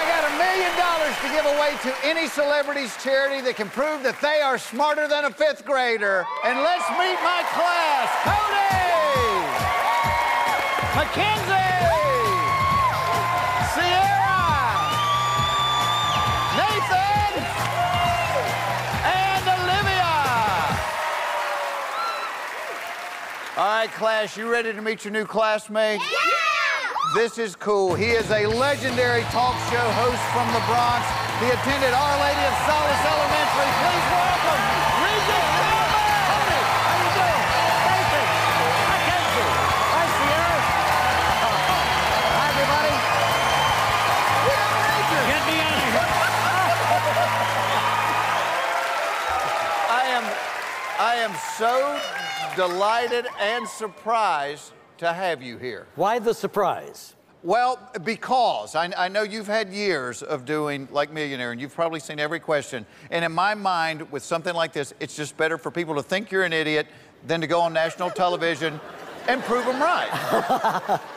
I got a million dollars to give away to any celebrity's charity that can prove that they are smarter than a fifth grader. And let's meet my class. Cody! Mackenzie! Sierra! Nathan! and Olivia. All right, class, you ready to meet your new classmate? Yeah! This is cool. He is a legendary talk show host from the Bronx. He attended Our Lady of Solace Elementary. Please welcome Regis Philbin. Mackenzie. Hi. Get me here. I am, I am so delighted and surprised to have you here. Why the surprise? Well, because I, I know you've had years of doing like Millionaire, and you've probably seen every question. And in my mind, with something like this, it's just better for people to think you're an idiot than to go on national television and prove them right.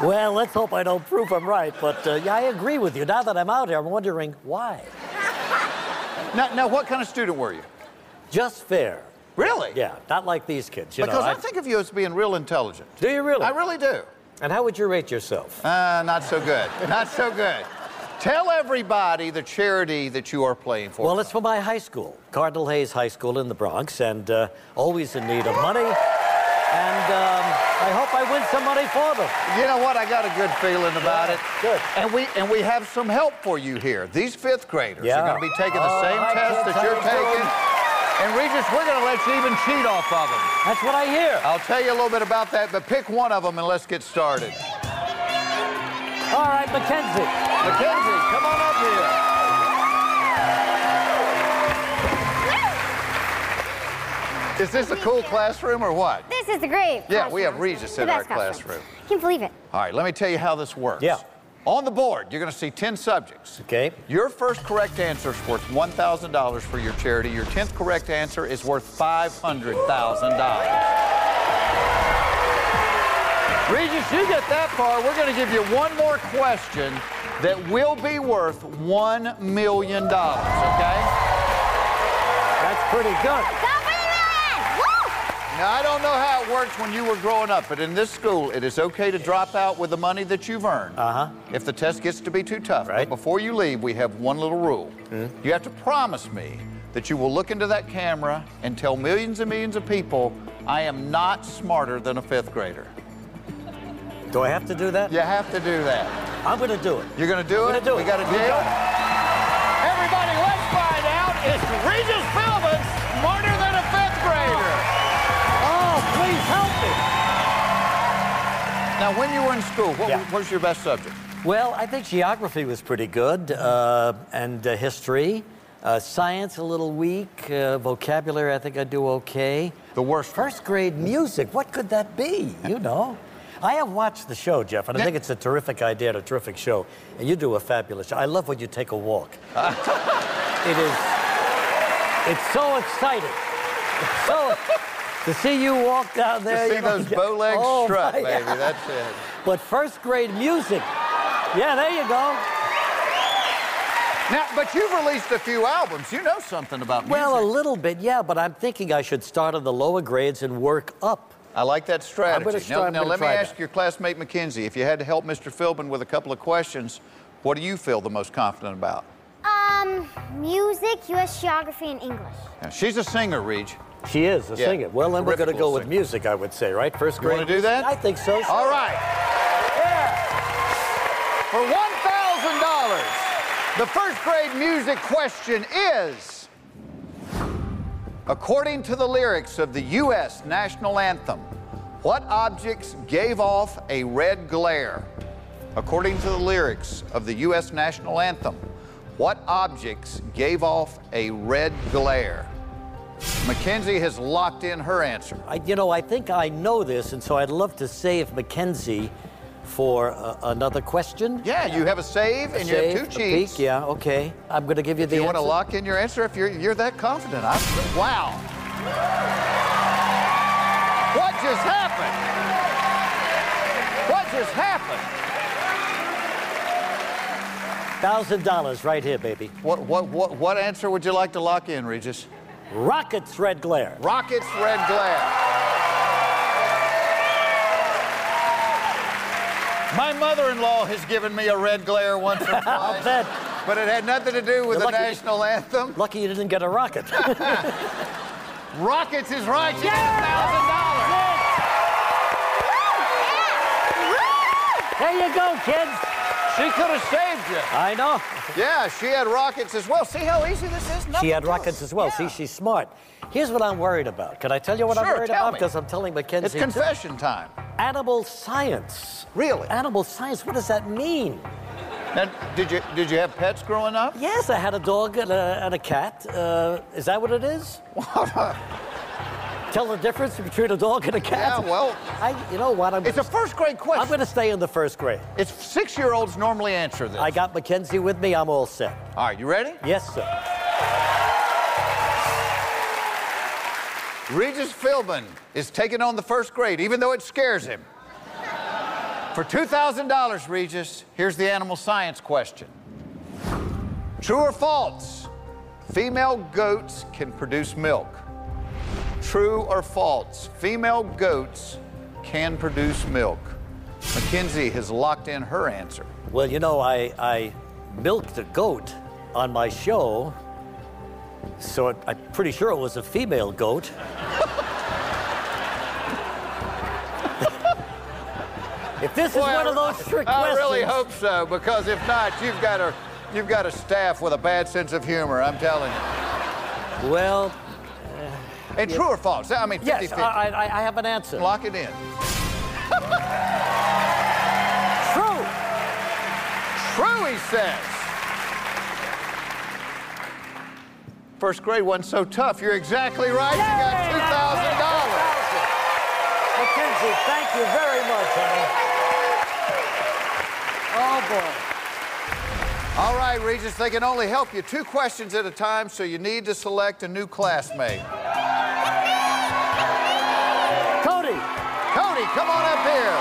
Well, let's hope I don't prove I'm right, but uh, yeah, I agree with you. Now that I'm out here, I'm wondering why. now, now, what kind of student were you? Just fair. Really? Yeah, not like these kids, you Because know. I think of you as being real intelligent. Do you really? I really do. And how would you rate yourself? Uh, not so good. Not so good. Tell everybody the charity that you are playing for. Well, it's for my high school, Cardinal Hayes High School in the Bronx, and uh, always in need of money. And um, I hope I win some money for them. You know what? I got a good feeling about Yeah, it. good. And we and we have some help for you here. These fifth graders Yeah. are going to be taking the All same right, test that you're how you taking. And Regis, we're going to let you even cheat off of them. That's what I hear. I'll tell you a little bit about that, but pick one of them and let's get started. All right, Mackenzie. Mackenzie, come on up here. Is this a cool classroom or what? This is a great. Yeah, we have. Regis The in our best classroom. Can't believe it. All right, let me tell you how this works. Yeah. On the board, you're going to see 10 subjects. Okay. Your first correct answer is worth $1,000 for your charity. Your 10th correct answer is worth $500,000. Regis, you get that far. We're going to give you one more question that will be worth $1 million, okay? That's pretty good. Go for the million! Woo! Now, I don't know how it works when you were growing up, but in this school, it is okay to drop out with the money that you've earned. Uh-huh. If the test gets to be too tough. Right. But before you leave, we have one little rule. You have to promise me that you will look into that camera and tell millions and millions of people, I am not smarter than a fifth grader. Do I have to do that? You have to do that. I'm going to do it. You're going to do I'm it? gonna do we it. got a deal? it. Everybody, let's find out. It's Regis Now, when you were in school, what, Yeah. was, what was your best subject? Well, I think geography was pretty good, uh, and uh, history. Uh, science, a little weak. Uh, vocabulary, I think I do okay. The worst. First grade music, what could that be? You know? I have watched the show, Jeff, and I think it's a terrific idea and a terrific show. And you do a fabulous show. I love when you take a walk. it is, it's so exciting. It's so, to see you walk down there. To see you know, those bow legs oh, strut, baby. That's it. But first grade music. Yeah, there you go. Now, but you've released a few albums. You know something about music. Well, a little bit, yeah, but I'm thinking I should start in the lower grades and work up. I like that strategy. now, start- I'm now gonna let me ask that. your classmate McKenzie if you had to help Mr. Philbin with a couple of questions, what do you feel the most confident about? Um, music, U.S. geography, and English. Now, she's a singer, Reach. She is a Yeah, singer. Well, then we're going to go with singer. music, I would say, right? First You grade. wanna do that? I think so. All right. For $1,000, the first grade music question is According to the lyrics of the U.S. national anthem, what objects gave off a red glare? According to the lyrics of the U.S. national anthem, what objects gave off a red glare? Mackenzie has locked in her answer. I, you know, I think I know this, and so I'd love to save Mackenzie for uh, another question. Yeah, you have a save and you have two a cheats. peek, yeah, okay. I'm going to give you Do the you want to lock in your answer if you're you're that confident? I, wow. What just happened? What just happened? Thousand dollars right here, baby. What what what what answer would you like to lock in, Regis? Rockets red glare. Rockets red glare. My mother-in-law has given me a red glare once or I'll twice, bet. but it had nothing to do with You're the national anthem. Lucky you didn't get a rocket. Rockets is right. Got thousand dollars. there you go, kids. She could have saved you. I know. Yeah, she had rockets as well. See how easy this is? She had rockets it. as well. Yeah. See, she's smart. Here's what I'm worried about. Can I tell you what I'm Sure, worried tell about? me. Because I'm telling Mackenzie. It's too. confession time. Animal science. Really? Animal science. What does that mean? Now, did you did you have pets growing up? Yes, I had a dog and a, and a cat. Uh, is that what it is? Tell the difference between a dog and a cat. Yeah, well- I, you know what? I'm It's a gonna, first grade question. I'm going to stay in the first grade. It's six year olds normally answer this. I got Mackenzie with me. I'm all set. All right, you ready? Yes, sir. Regis Philbin is taking on the first grade, even though it scares him. For $2,000, Regis, here's the animal science question True or false? Female goats can produce milk. True or false? Female goats can produce milk. Mackenzie has locked in her answer. Well, you know, I, I milked a goat on my show, so it, I'm pretty sure it was a female goat. if this is one of those trick I questions, really hope so, because if not, you've got a you've got a staff with a bad sense of humor. I'm telling you. well, And true or false? I mean, 50 yes, I, I, I have an answer. Lock it in. True. True, he says. First grade wasn't so tough. You're exactly right. You got two thousand dollars. Mackenzie, thank you very much, honey. Oh boy. All right, Regis, they can only help you two questions at a time, so you need to select a new classmate. Here.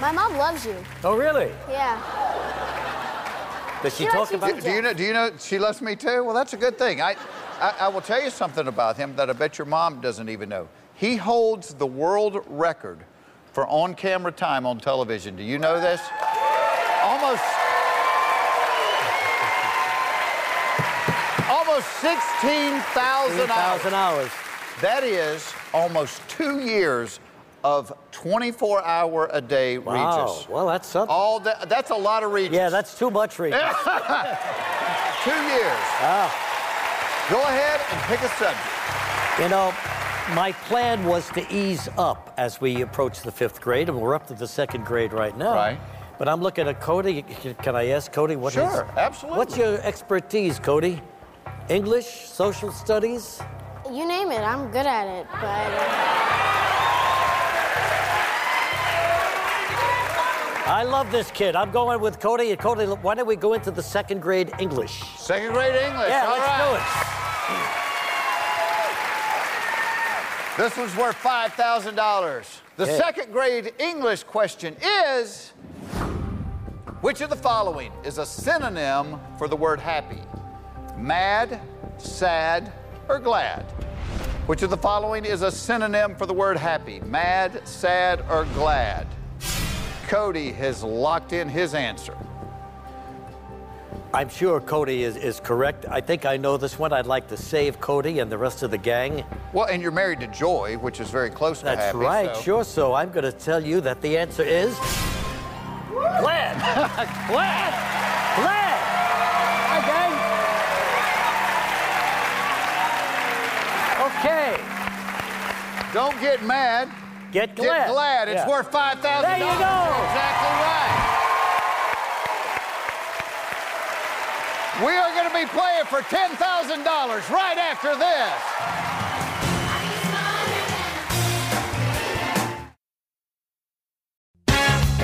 My mom loves you. oh really? Yeah. Does she She talk likes you about Do, do you know? Do you know? She loves me too. Well, that's a good thing. I, I, I will tell you something about him that I bet your mom doesn't even know. He holds the world record for on-camera time on television. Do you know this? Almost. Almost 16,000 hours. hours. That is almost two years of 24-hour a day Wow. Regis. Well, that's something. All that, that's a lot of Regis. Yeah, that's too much, Regis. Two years. Ah. Go ahead and pick a subject. You know, my plan was to ease up as we approach the fifth grade, and we're up to the second grade right now. Right. But I'm looking at Cody. Can I ask Cody what Sure, absolutely. What's your expertise, Cody? English, social studies? You name it, I'm good at it. But uh, I love this kid. I'm going with Cody. And Cody, why don't we go into the second grade English? Second grade English. Yeah, All let's right. do it. This one's worth $5,000. The Okay. second grade English question is Which of the following is a synonym for the word happy? Mad, sad, or glad? Which of the following is a synonym for the word happy? Mad, sad, or glad? Cody has locked in his answer. I'm sure Cody is, is correct. I think I know this one. I'd like to save Cody and the rest of the gang. Well, and you're married to Joy, which is very close to happy. That's right, so- sure. So I'm going to tell you that the answer is glad. glad. Glad. Okay. Don't get mad. Get glad. Get glad. It's Yeah. worth $5,000. There you go. Exactly right. We are going to be playing for $10,000 right after this.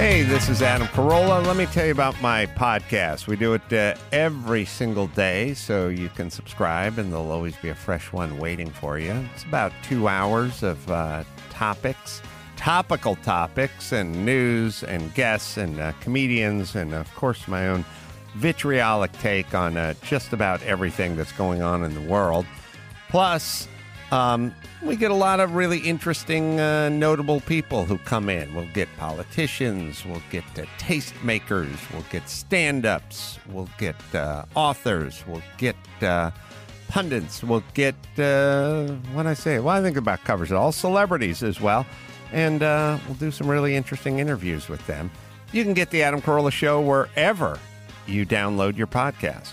Hey, this is Adam Carolla. Let me tell you about my podcast. We do it uh, every single day, so you can subscribe, and there'll always be a fresh one waiting for you. It's about two hours of uh, topics, topical topics, and news, and guests, and uh, comedians, and of course, my own vitriolic take on uh, just about everything that's going on in the world. Plus, um, we get a lot of really interesting, uh, notable people who come in. We'll get politicians, we'll get uh, tastemakers, we'll get stand ups, we'll get uh, authors, we'll get uh, pundits, we'll get, uh, what I say? Well, I think about covers it all, celebrities as well. And uh, we'll do some really interesting interviews with them. You can get The Adam Carolla Show wherever you download your podcast.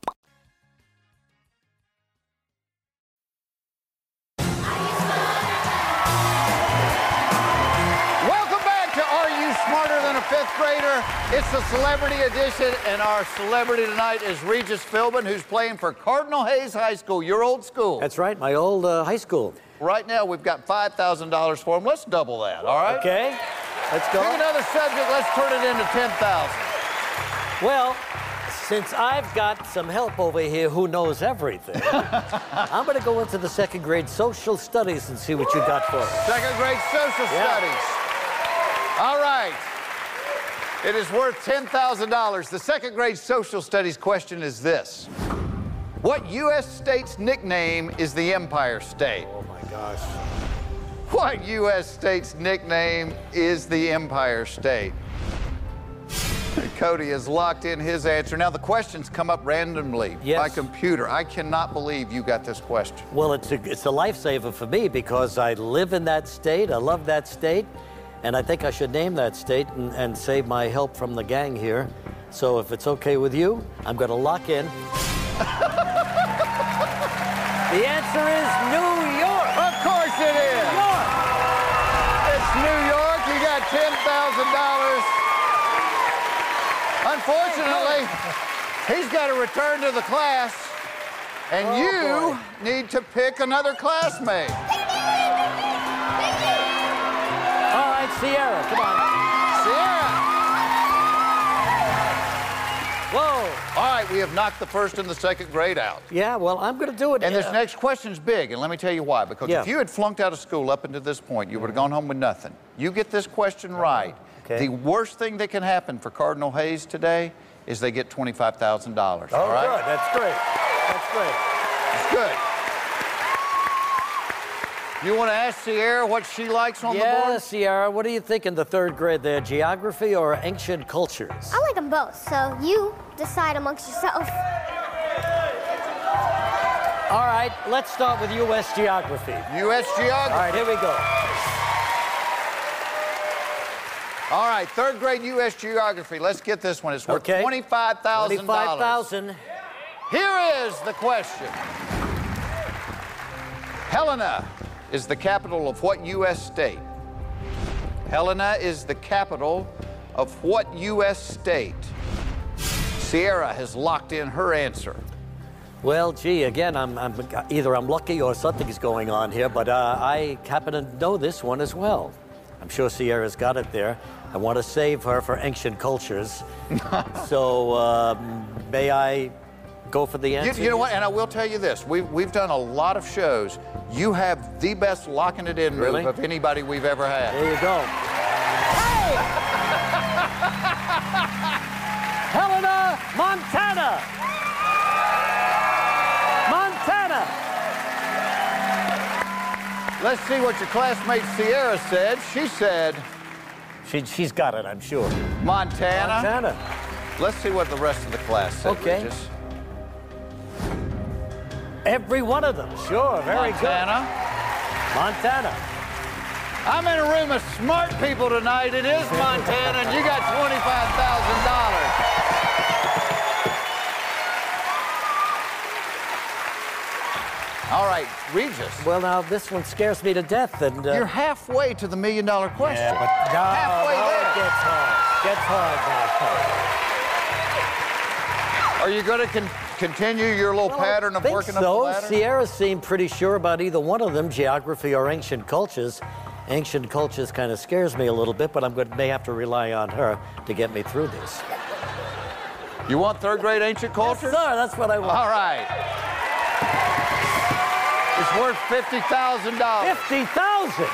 Than a Fifth Grader? It's the celebrity edition, and our celebrity tonight is Regis Philbin, who's playing for Cardinal Hayes High School, your old school. That's right, my old uh, high school. Right now, we've got $5,000 for him. Let's double that, all right? Okay, let's go. Pick another subject. Let's turn it into 10000 Well, since I've got some help over here who knows everything, I'm going to go into the second grade social studies and see what you got for us. Second grade social Yeah. studies. All right. It is worth $10,000. The second grade social studies question is this What U.S. state's nickname is the Empire State? Oh my gosh. What U.S. state's nickname is the Empire State? Cody has locked in his answer. Now, the questions come up randomly Yes. by computer. I cannot believe you got this question. Well, it's a, it's a lifesaver for me because I live in that state. I love that state. And I think I should name that state and, and save my help from the gang here. So if it's okay with you, I'm going to lock in. the answer is New York. Of course it is. New York. It's New York. You got $10,000. Unfortunately, he's got to return to the class, and Oh, you need to pick another classmate. All right, Sierra, come on. Sierra. Whoa. All right, we have knocked the first and the second grade out. Yeah, well, I'm going to do it. And this Uh, next question's big, and let me tell you why. Because Yeah. if you had flunked out of school up until this point, you would have gone home with nothing. You get this question right. Okay. The worst thing that can happen for Cardinal Hayes today is they get $25,000. Oh, all right? good. That's great. That's great. It's good. You want to ask Sierra what she likes on the board? Yeah, board? Sierra, what do you think in the third grade there? Geography or ancient cultures? I like them both, so you decide amongst yourself. All right, let's start with U.S. geography. U.S. geography. All right, here we go. All right, third grade U.S. geography. Let's get this one. It's worth Okay. $25,000. 25,000. Here is the question Helena is the capital of what U.S. state? Helena is the capital of what U.S. state? Sierra has locked in her answer. Well, gee, again, I'm, I'm either I'm lucky or something's going on here, but uh, I happen to know this one as well. I'm sure Sierra's got it there. I want to save her for ancient cultures. so um, may I go for the You, answer? you know what? And I will tell you this: we've we've done a lot of shows. You have the best locking it in Really? move of anybody we've ever had. There you go. Hey, Helena, Montana. Montana. Let's see what your classmate Sierra said. She said She, she's got it, I'm sure. Montana. Montana. Let's see what the rest of the class said. Okay. Regis. Every one of them. Sure, very Montana. good. Montana. Montana. I'm in a room of smart people tonight. It is Montana, and you got $25,000. All right, Regis. Well, now this one scares me to death, and uh, You're halfway to the million dollar question. yeah, but no, halfway no, there. it gets hard. Gets hard now. Are you going to con- continue your little Well, pattern of working so. up the ladder? Sierra seemed pretty sure about either one of them, geography or ancient cultures. Ancient cultures kind of scares me a little bit, but I'm going to may have to rely on her to get me through this. You want third grade ancient culture? Sir, that's what I want. All right. It's worth $50,000. Fifty thousand.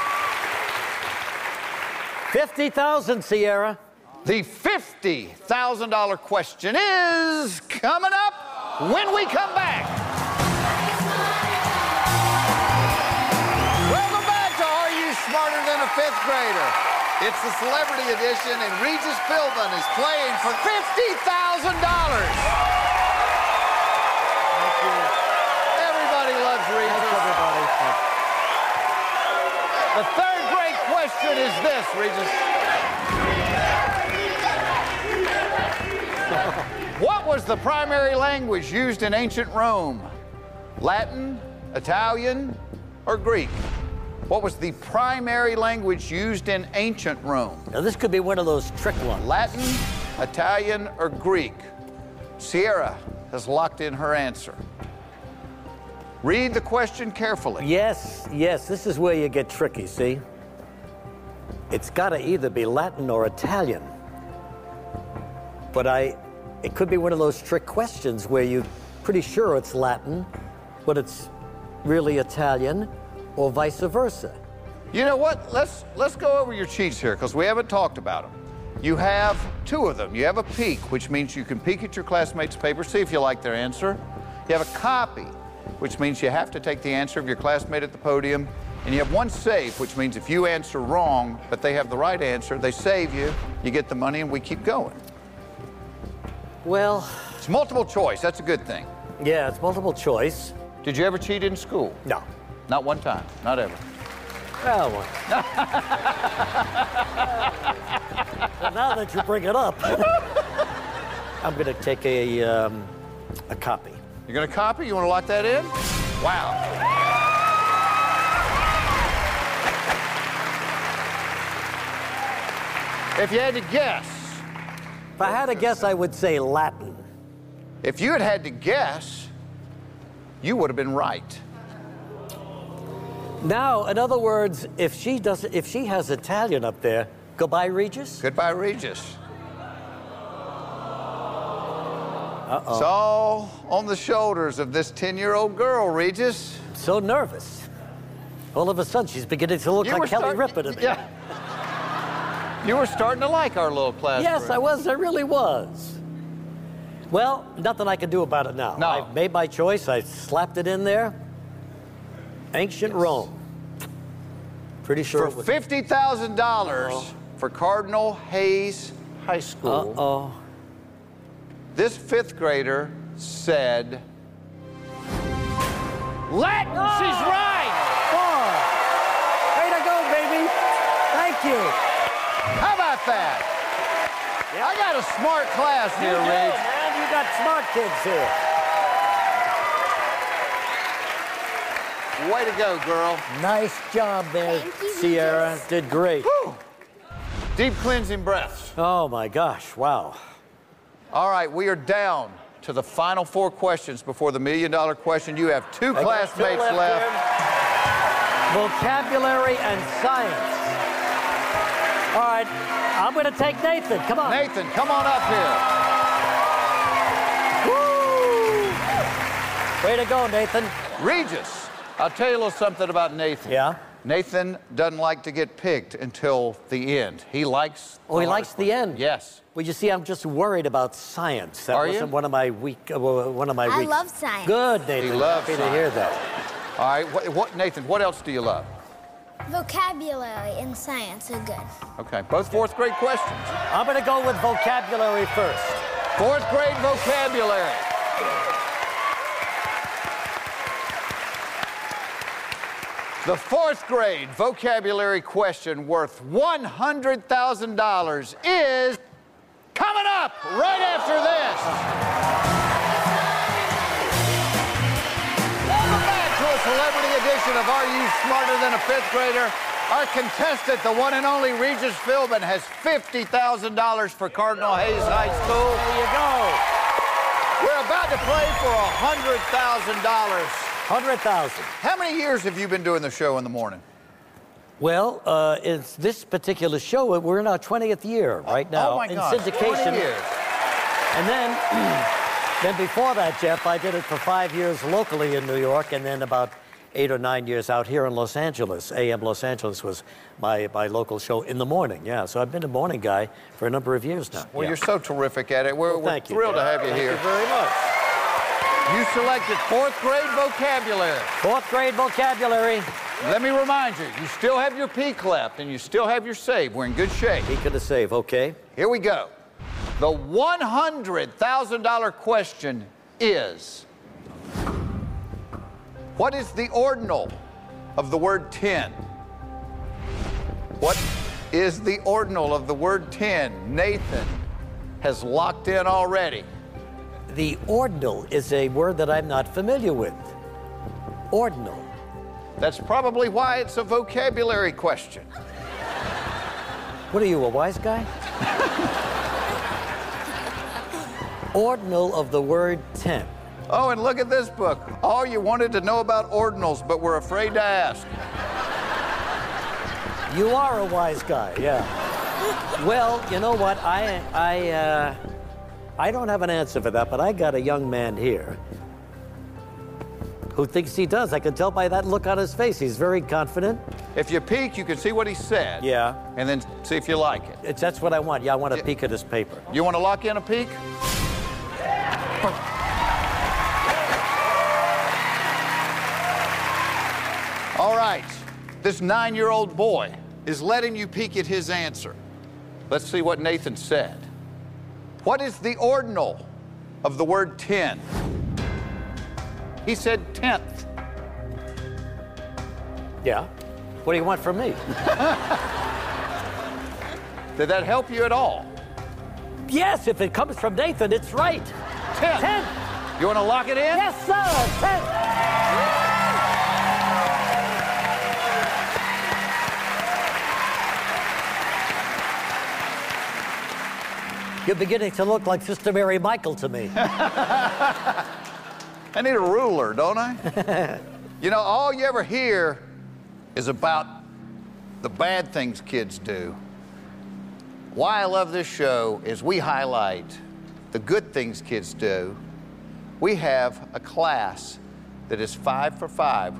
Fifty thousand, Sierra. The $50,000 question is coming up when we come back. Welcome back to Are You Smarter Than a Fifth Grader? It's the celebrity edition, and Regis Philbin is playing for $50,000. Everybody loves Regis. Everybody. The third grade question is this, Regis. what was the primary language used in ancient Rome? Latin, Italian, or Greek? What was the primary language used in ancient Rome? Now this could be one of those trick ones. Latin, Italian, or Greek? Sierra has locked in her answer. Read the question carefully. Yes, yes, this is where you get tricky, see? It's got to either be Latin or Italian. But I, it could be one of those trick questions where you're pretty sure it's Latin, but it's really Italian, or vice versa. You know what? Let's let's go over your cheats here because we haven't talked about them. You have two of them. You have a peek, which means you can peek at your classmates' paper, see if you like their answer. You have a copy, which means you have to take the answer of your classmate at the podium. And you have one save, which means if you answer wrong, but they have the right answer, they save you, you get the money, and we keep going. Well, It's multiple choice. That's a good thing. yeah, it's multiple choice. Did you ever cheat in school? No. Not one time. Not ever. Well, well. Well, now that you bring it up, I'm going to take a, um, a copy. You're going to copy? You want to lock that in? Wow. If you had to guess, If I had to guess, I would say Latin. if you had had to guess, you would have been right. Now, in other words, if she does, if she has Italian up there, goodbye, Regis. Goodbye, Regis. Uh-oh. It's all on the shoulders of this 10-year-old girl, Regis. So nervous. All of a sudden, she's beginning to look You like Kelly start- Ripa to me. Yeah. You were starting to like our little class. Yes, I was. I really was. Well, nothing I can do about it now. No. I've made my choice. I slapped it in there. Ancient Rome. Pretty sure. For it $50,000 for Cardinal Hayes High School. Uh-oh. This fifth grader said, Latin, she's right. Yeah, I got a smart class you here, Reed. man. You got smart kids here. Way to go, girl. Nice job there, Sierra. Did great. Whew. Deep cleansing breaths. Oh, my gosh. Wow. All right, we are down to the final four questions before the million dollar question. You have two I classmates left. left. Vocabulary and science. All right, I'm going to take Nathan. Come on. Nathan, come on up here. Way to go, Nathan. Regis, I'll tell you a little something about Nathan. Yeah? Nathan doesn't like to get picked until the end. He likes. Oh, he the likes the end. Yes. Well, you see, I'm just worried about science. That Are you? wasn't one of my weak. Uh, one of my I weeks. love science. Good, Nathan. He loves Happy to hear science. that. All right. What, what, Nathan? What else do you love? Vocabulary and science are good. Okay. Both fourth grade questions. I'm going to go with vocabulary first. Fourth grade vocabulary. The fourth grade vocabulary question worth $100,000 is coming up right after this. Of Are You Smarter Than a Fifth Grader? Our contestant, the one and only Regis Philbin, has $50,000 for Cardinal Hayes High School. There you go. We're about to play for $100,000. 100,000. How many years have you been doing the show in the morning? Well, uh, it's this particular show. We're in our 20th year right now oh my in syndication. 20 years. And then, then before that, Jeff, I did it for five years locally in New York, and then about eight or nine years out here in Los Angeles. AM Los Angeles was my, my local show in the morning. Yeah, so I've been a morning guy for a number of years now. Well, yeah. you're so terrific at it. We're, Well, we're thank you, thrilled to have you Thank here. Thank you very much. You selected fourth grade vocabulary. Fourth grade vocabulary. Let me remind you, you still have your peek left and you still have your save. We're in good shape. Peek of the save, okay? Here we go. The $100,000 question is What is the ordinal of the word 10? What is the ordinal of the word 10? Nathan has locked in already. The ordinal is a word that I'm not familiar with. Ordinal. That's probably why it's a vocabulary question. What are you, a wise guy? ordinal of the word 10. Oh, and look at this book. All you wanted to know about ordinals, but were afraid to ask. You are a wise guy, yeah. Well, you know what? I, I, uh, I don't have an answer for that, but I got a young man here who thinks he does. I can tell by that look on his face. He's very confident. If you peek, you can see what he said. Yeah. And then see if you like it. It's, that's what I want. Yeah, I want a Yeah. peek at his paper. You want to lock in a peek? All right. This nine year old boy is letting you peek at his answer. Let's see what Nathan said. What is the ordinal of the word 10? He said tenth. Yeah. What do you want from me? Did that help you at all? yes, if it comes from Nathan, it's right. Tenth. 10. You want to lock it in? Yes, sir. 10. You're beginning to look like Sister Mary Michael to me. I need a ruler, don't I? you know, all you ever hear is about the bad things kids do. Why I love this show is we highlight the good things kids do. We have a class that is five for five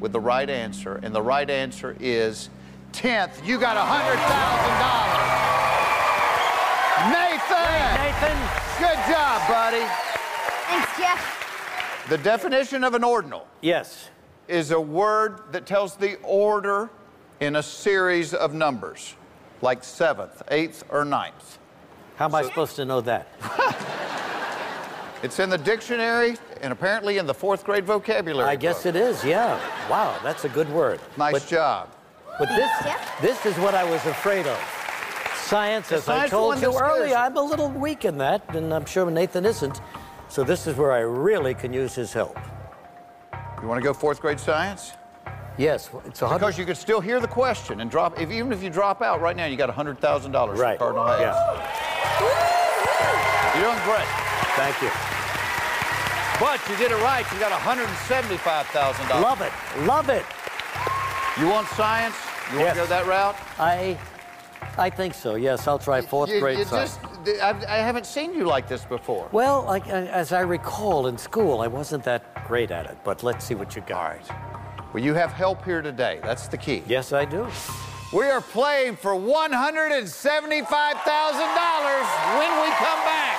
with the right answer, and the right answer is 10th. You got $100,000. Nathan! Nathan, Good job, buddy. Thanks, Jeff. The definition of an ordinal yes. is a word that tells the order in a series of numbers, like seventh, eighth, or ninth. How am I supposed to know that? It's in the dictionary and apparently in the fourth grade vocabulary. I guess book. it is, yeah. Wow, that's a good word. Nice but, job. But this, Yeah. this is what I was afraid of. Science, as I science the told you that scares earlier. I'm a little weak in that, and I'm sure Nathan isn't. So this is where I really can use his help. You want to go fourth grade science? Yes, it's a hundred. Because you could still hear the question and drop. If even if you drop out right now, you got hundred thousand dollars Right. from Cardinal Hayes. Yeah. You're doing great. Thank you. But you did it right. You got hundred and seventy-five thousand dollars. Love it. Love it. You want science? You want Yes. to go that route? I, I think so. Yes, I'll try fourth You- grade you science. just- I, I haven't seen you like this before. Well, like, uh, as I recall in school, I wasn't that great at it. But let's see what you got. All right. Well, you have help here today. That's the key. Yes, I do. We are playing for $175,000 when we come back.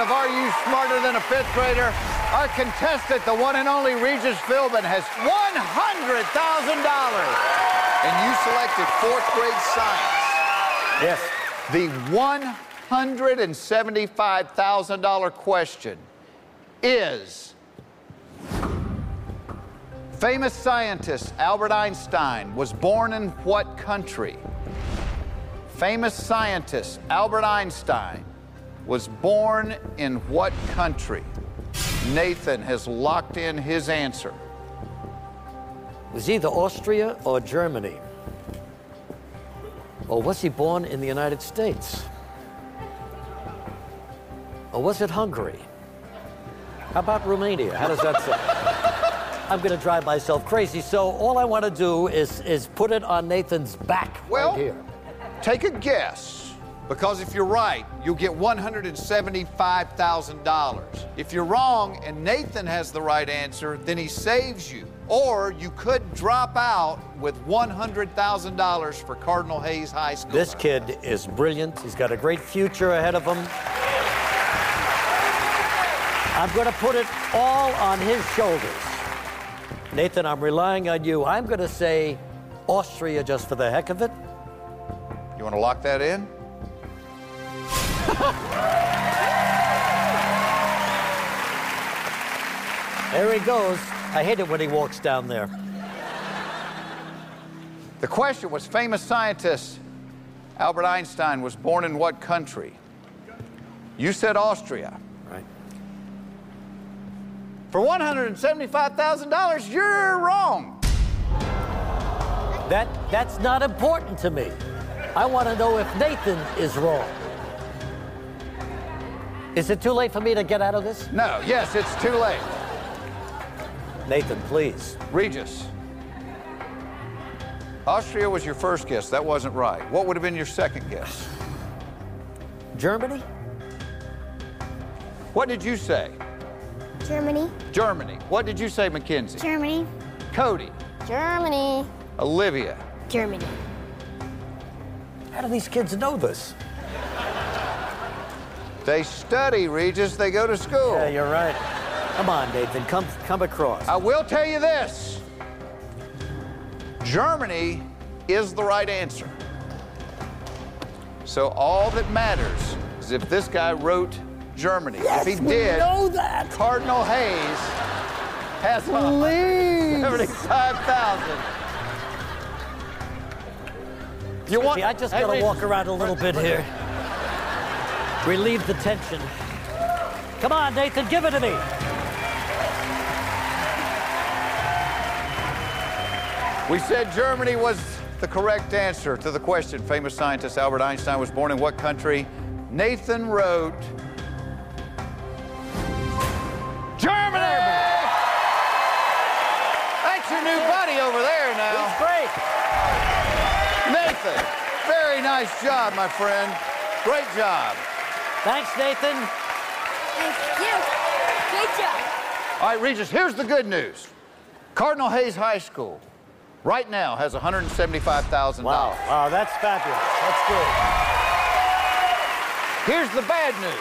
Of Are You Smarter Than a Fifth Grader? Our contestant, the one and only Regis Philbin, has $100,000. And you selected fourth grade science. Yes. The $175,000 question is Famous scientist Albert Einstein was born in what country? Famous scientist Albert Einstein was born in what country? Nathan has locked in his answer. It was either Austria or Germany. Or was he born in the United States? Or was it Hungary? How about Romania? How does that sound? I'm going to drive myself crazy. So all I want to do is is put it on Nathan's back Well, right here. take a guess, because if you're right, you'll get $175,000. If you're wrong and Nathan has the right answer, then he saves you. Or you could drop out with $100,000 for Cardinal Hayes High School. This kid is brilliant. He's got a great future ahead of him. I'm going to put it all on his shoulders. Nathan, I'm relying on you. I'm going to say Austria just for the heck of it. You want to lock that in? There he goes. I hate it when he walks down there. The question was famous scientist Albert Einstein was born in what country? You said Austria. Right. For $175,000, you're wrong. That that's not important to me. I want to know if Nathan is wrong. Is it too late for me to get out of this? No, yes, it's too late. Nathan, please. Regis. Austria was your first guess. That wasn't right. What would have been your second guess? Germany? What did you say? Germany, Germany. What did you say, Mackenzie? Germany, Cody. Germany, Olivia. Germany. How do these kids know this? They study, Regis. They go to school. Yeah, you're right. Come on, Nathan, come come across. I will tell you this Germany is the right answer. So all that matters is if this guy wrote Germany. if he we did, know that. Cardinal Hayes has Please. 75,000. You want See, I just gotta walk around a little bit here. Relieve the tension. Come on, Nathan, give it to me. We said Germany was the correct answer to the question. Famous scientist Albert Einstein was born in what country? Nathan wrote Germany! That's your new buddy over there now. He's great. Nathan, very nice job, my friend. Great job. Thanks, Nathan. Thank you. Great job. All right, Regis, here's the good news. Cardinal Hayes High School right now has $175,000. Wow. Wow, that's fabulous. That's good. Here's the bad news.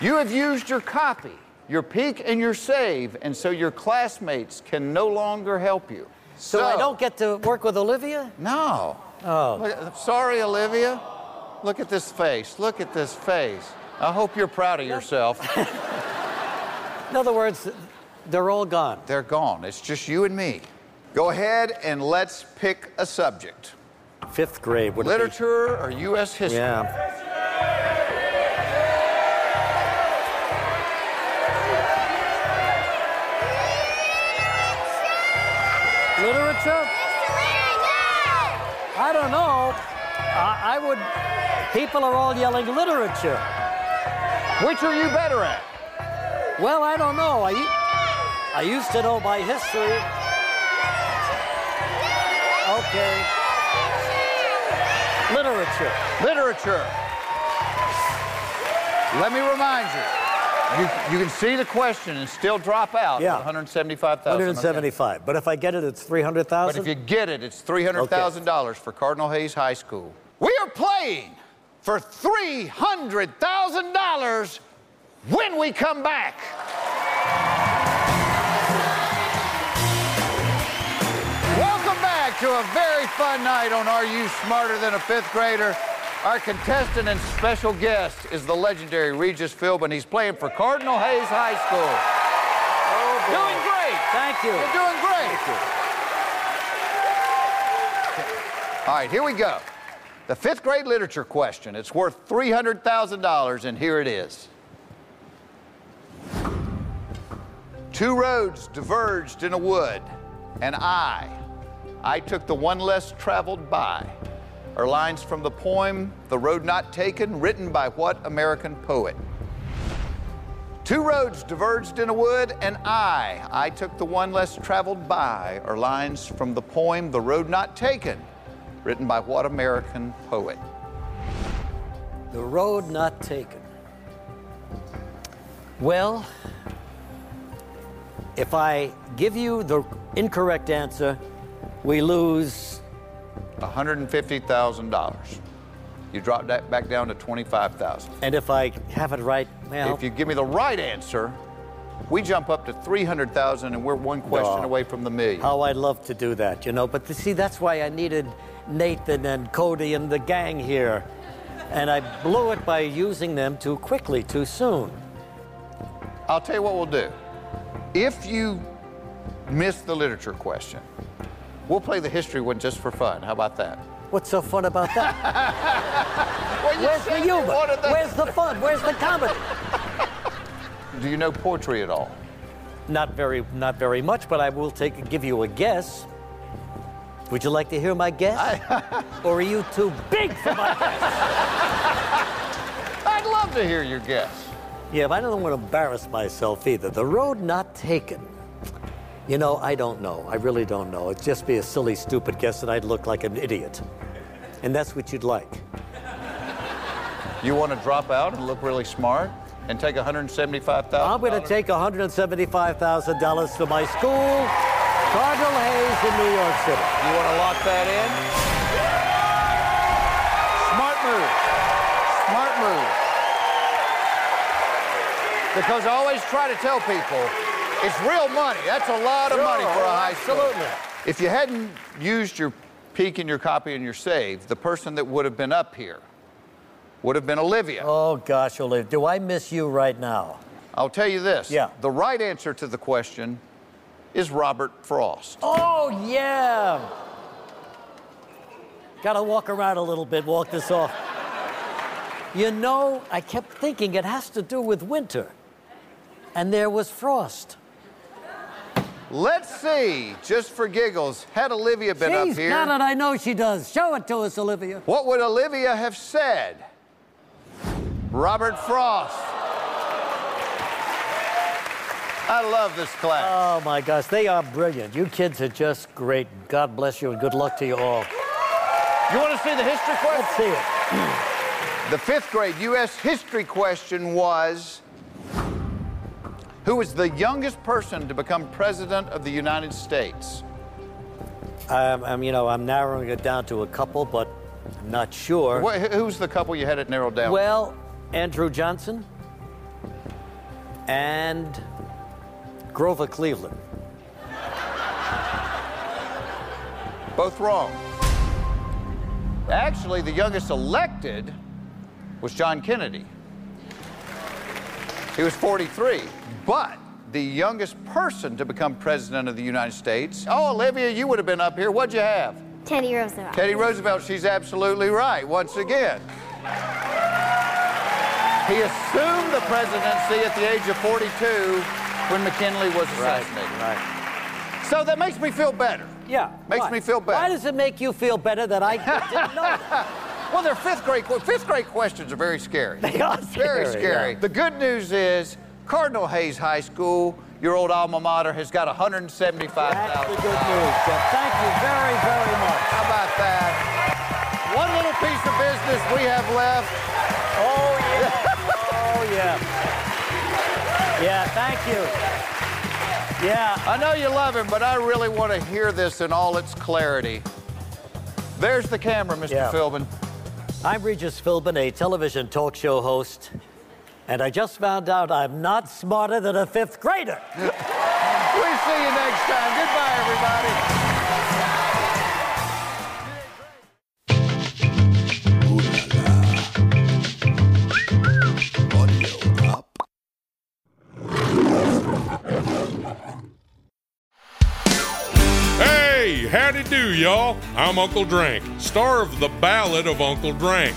You have used your copy, your peek and your save, and so your classmates can no longer help you. So, I don't get to work with Olivia? No. Oh. Sorry, Olivia. Look at this face. Look at this face. I hope you're proud of yourself. In other words, they're all gone. They're gone. It's just you and me. Go ahead and let's pick a subject. Fifth grade. Would it be- Literature or U.S. history? Yeah. Literature? I don't know. I, I would. People are all yelling literature. Which are you better at? Well, I don't know. I, I used to know my history. Okay. Literature. Literature. Let me remind you. You, you can see the question and still drop out. Yeah. 175,000. 175. But if I get it, it's 300,000. But 300,000? if you get it, it's $300,000 for Cardinal Hayes High School. We are playing for $300,000 when we come back. Welcome back to a very fun night on Are You Smarter Than a Fifth Grader? Our contestant and special guest is the legendary Regis Philbin. He's playing for Cardinal Hayes High School. Oh, Doing great. Thank you. You're doing great. All right, here we go. The fifth grade literature question. It's worth $300,000, and here it is. Two roads diverged in a wood, and I, I took the one less traveled by, are lines from the poem The Road Not Taken, written by what American poet? Two roads diverged in a wood, and I, I took the one less traveled by, are lines from the poem The Road Not Taken, written by what American poet? The road not taken. Well, if I give you the incorrect answer, we lose. $150,000. You drop that back down to 25,000. And if I have it right, well, If you give me the right answer, we jump up to 300,000 and we're one question No. away from the million. how I'd love to do that, you know. But see, that's why I needed Nathan and Cody and the gang here. And I blew it by using them too quickly, too soon. I'll tell you what we'll do. If you miss the literature question, we'll play the history one just for fun. How about that? What's so fun about that? Well, Where's the humor? Where's the fun? Where's the comedy? Do you know poetry at all? Not very, not very much, but I will take give you a guess. Would you like to hear my guess? or are you too big for my guess? I'd love to hear your guess. Yeah, but I don't want to embarrass myself either. The road not taken. You know, I don't know. I really don't know. It'd just be a silly, stupid guess and I'd look like an idiot. And that's what you'd like. You want to drop out and look really smart and take 175,000? I'm going to take $175,000 to my school, Cardinal Hayes in New York City. You want to lock that in? Smart move. Smart move. Because I always try to tell people it's real money. That's a lot of money for a high school. Absolutely. If you hadn't used your peek and your copy and your save, the person that would have been up here would have been Olivia. Oh, gosh, Olivia, do I miss you right now? I'll tell you this. Yeah. The right answer to the question is Robert Frost. Oh, yeah. Gotta walk around a little bit, walk this off. You know, I kept thinking it has to do with winter. And there was frost. Let's see, just for giggles, had Olivia been up here. She's got it, I know she does. Show it to us, Olivia. what would Olivia have said? Robert Frost. I love this class. Oh my gosh, they are brilliant. You kids are just great. God bless you and good luck to you all. you want to see the history question? Let's see it. The fifth grade U.S. history question was Who was the youngest person to become president of the United States? I'm, I'm, you know, I'm narrowing it down to a couple, but I'm not sure. What, who's the couple you had it narrowed down? Well, Andrew Johnson and Grover Cleveland. Both wrong. Actually, the youngest elected was John Kennedy. He was 43. But the youngest person to become president of the United States, oh, Olivia, you would have been up here. What'd you have? Teddy Roosevelt. Teddy Roosevelt, she's absolutely right, once again. He assumed the presidency at the age of 42 when McKinley was assassinated. Right. right. So that makes me feel better. Yeah. Makes why? me feel better. Why does it make you feel better that I didn't know? Well, they're fifth grade. Fifth grade questions are very scary. They are scary. Very scary, scary. yeah. The good news is Cardinal Hayes High School, your old alma mater, has got 175,000. That's the good news, Jeff. Thank you very, very much. How about that? One little piece of business we have left. Oh, yeah. oh, yeah. Yeah, thank you. Yeah. I know you love him, but I really want to hear this in all its clarity. There's the camera, Mr. Yeah. Philbin. I'm Regis Philbin, a television talk show host, and I just found out I'm not smarter than a fifth grader. We see you next time. Goodbye, everybody. Hey, howdy do, y'all. I'm Uncle Drank, star of The Ballad of Uncle Drank.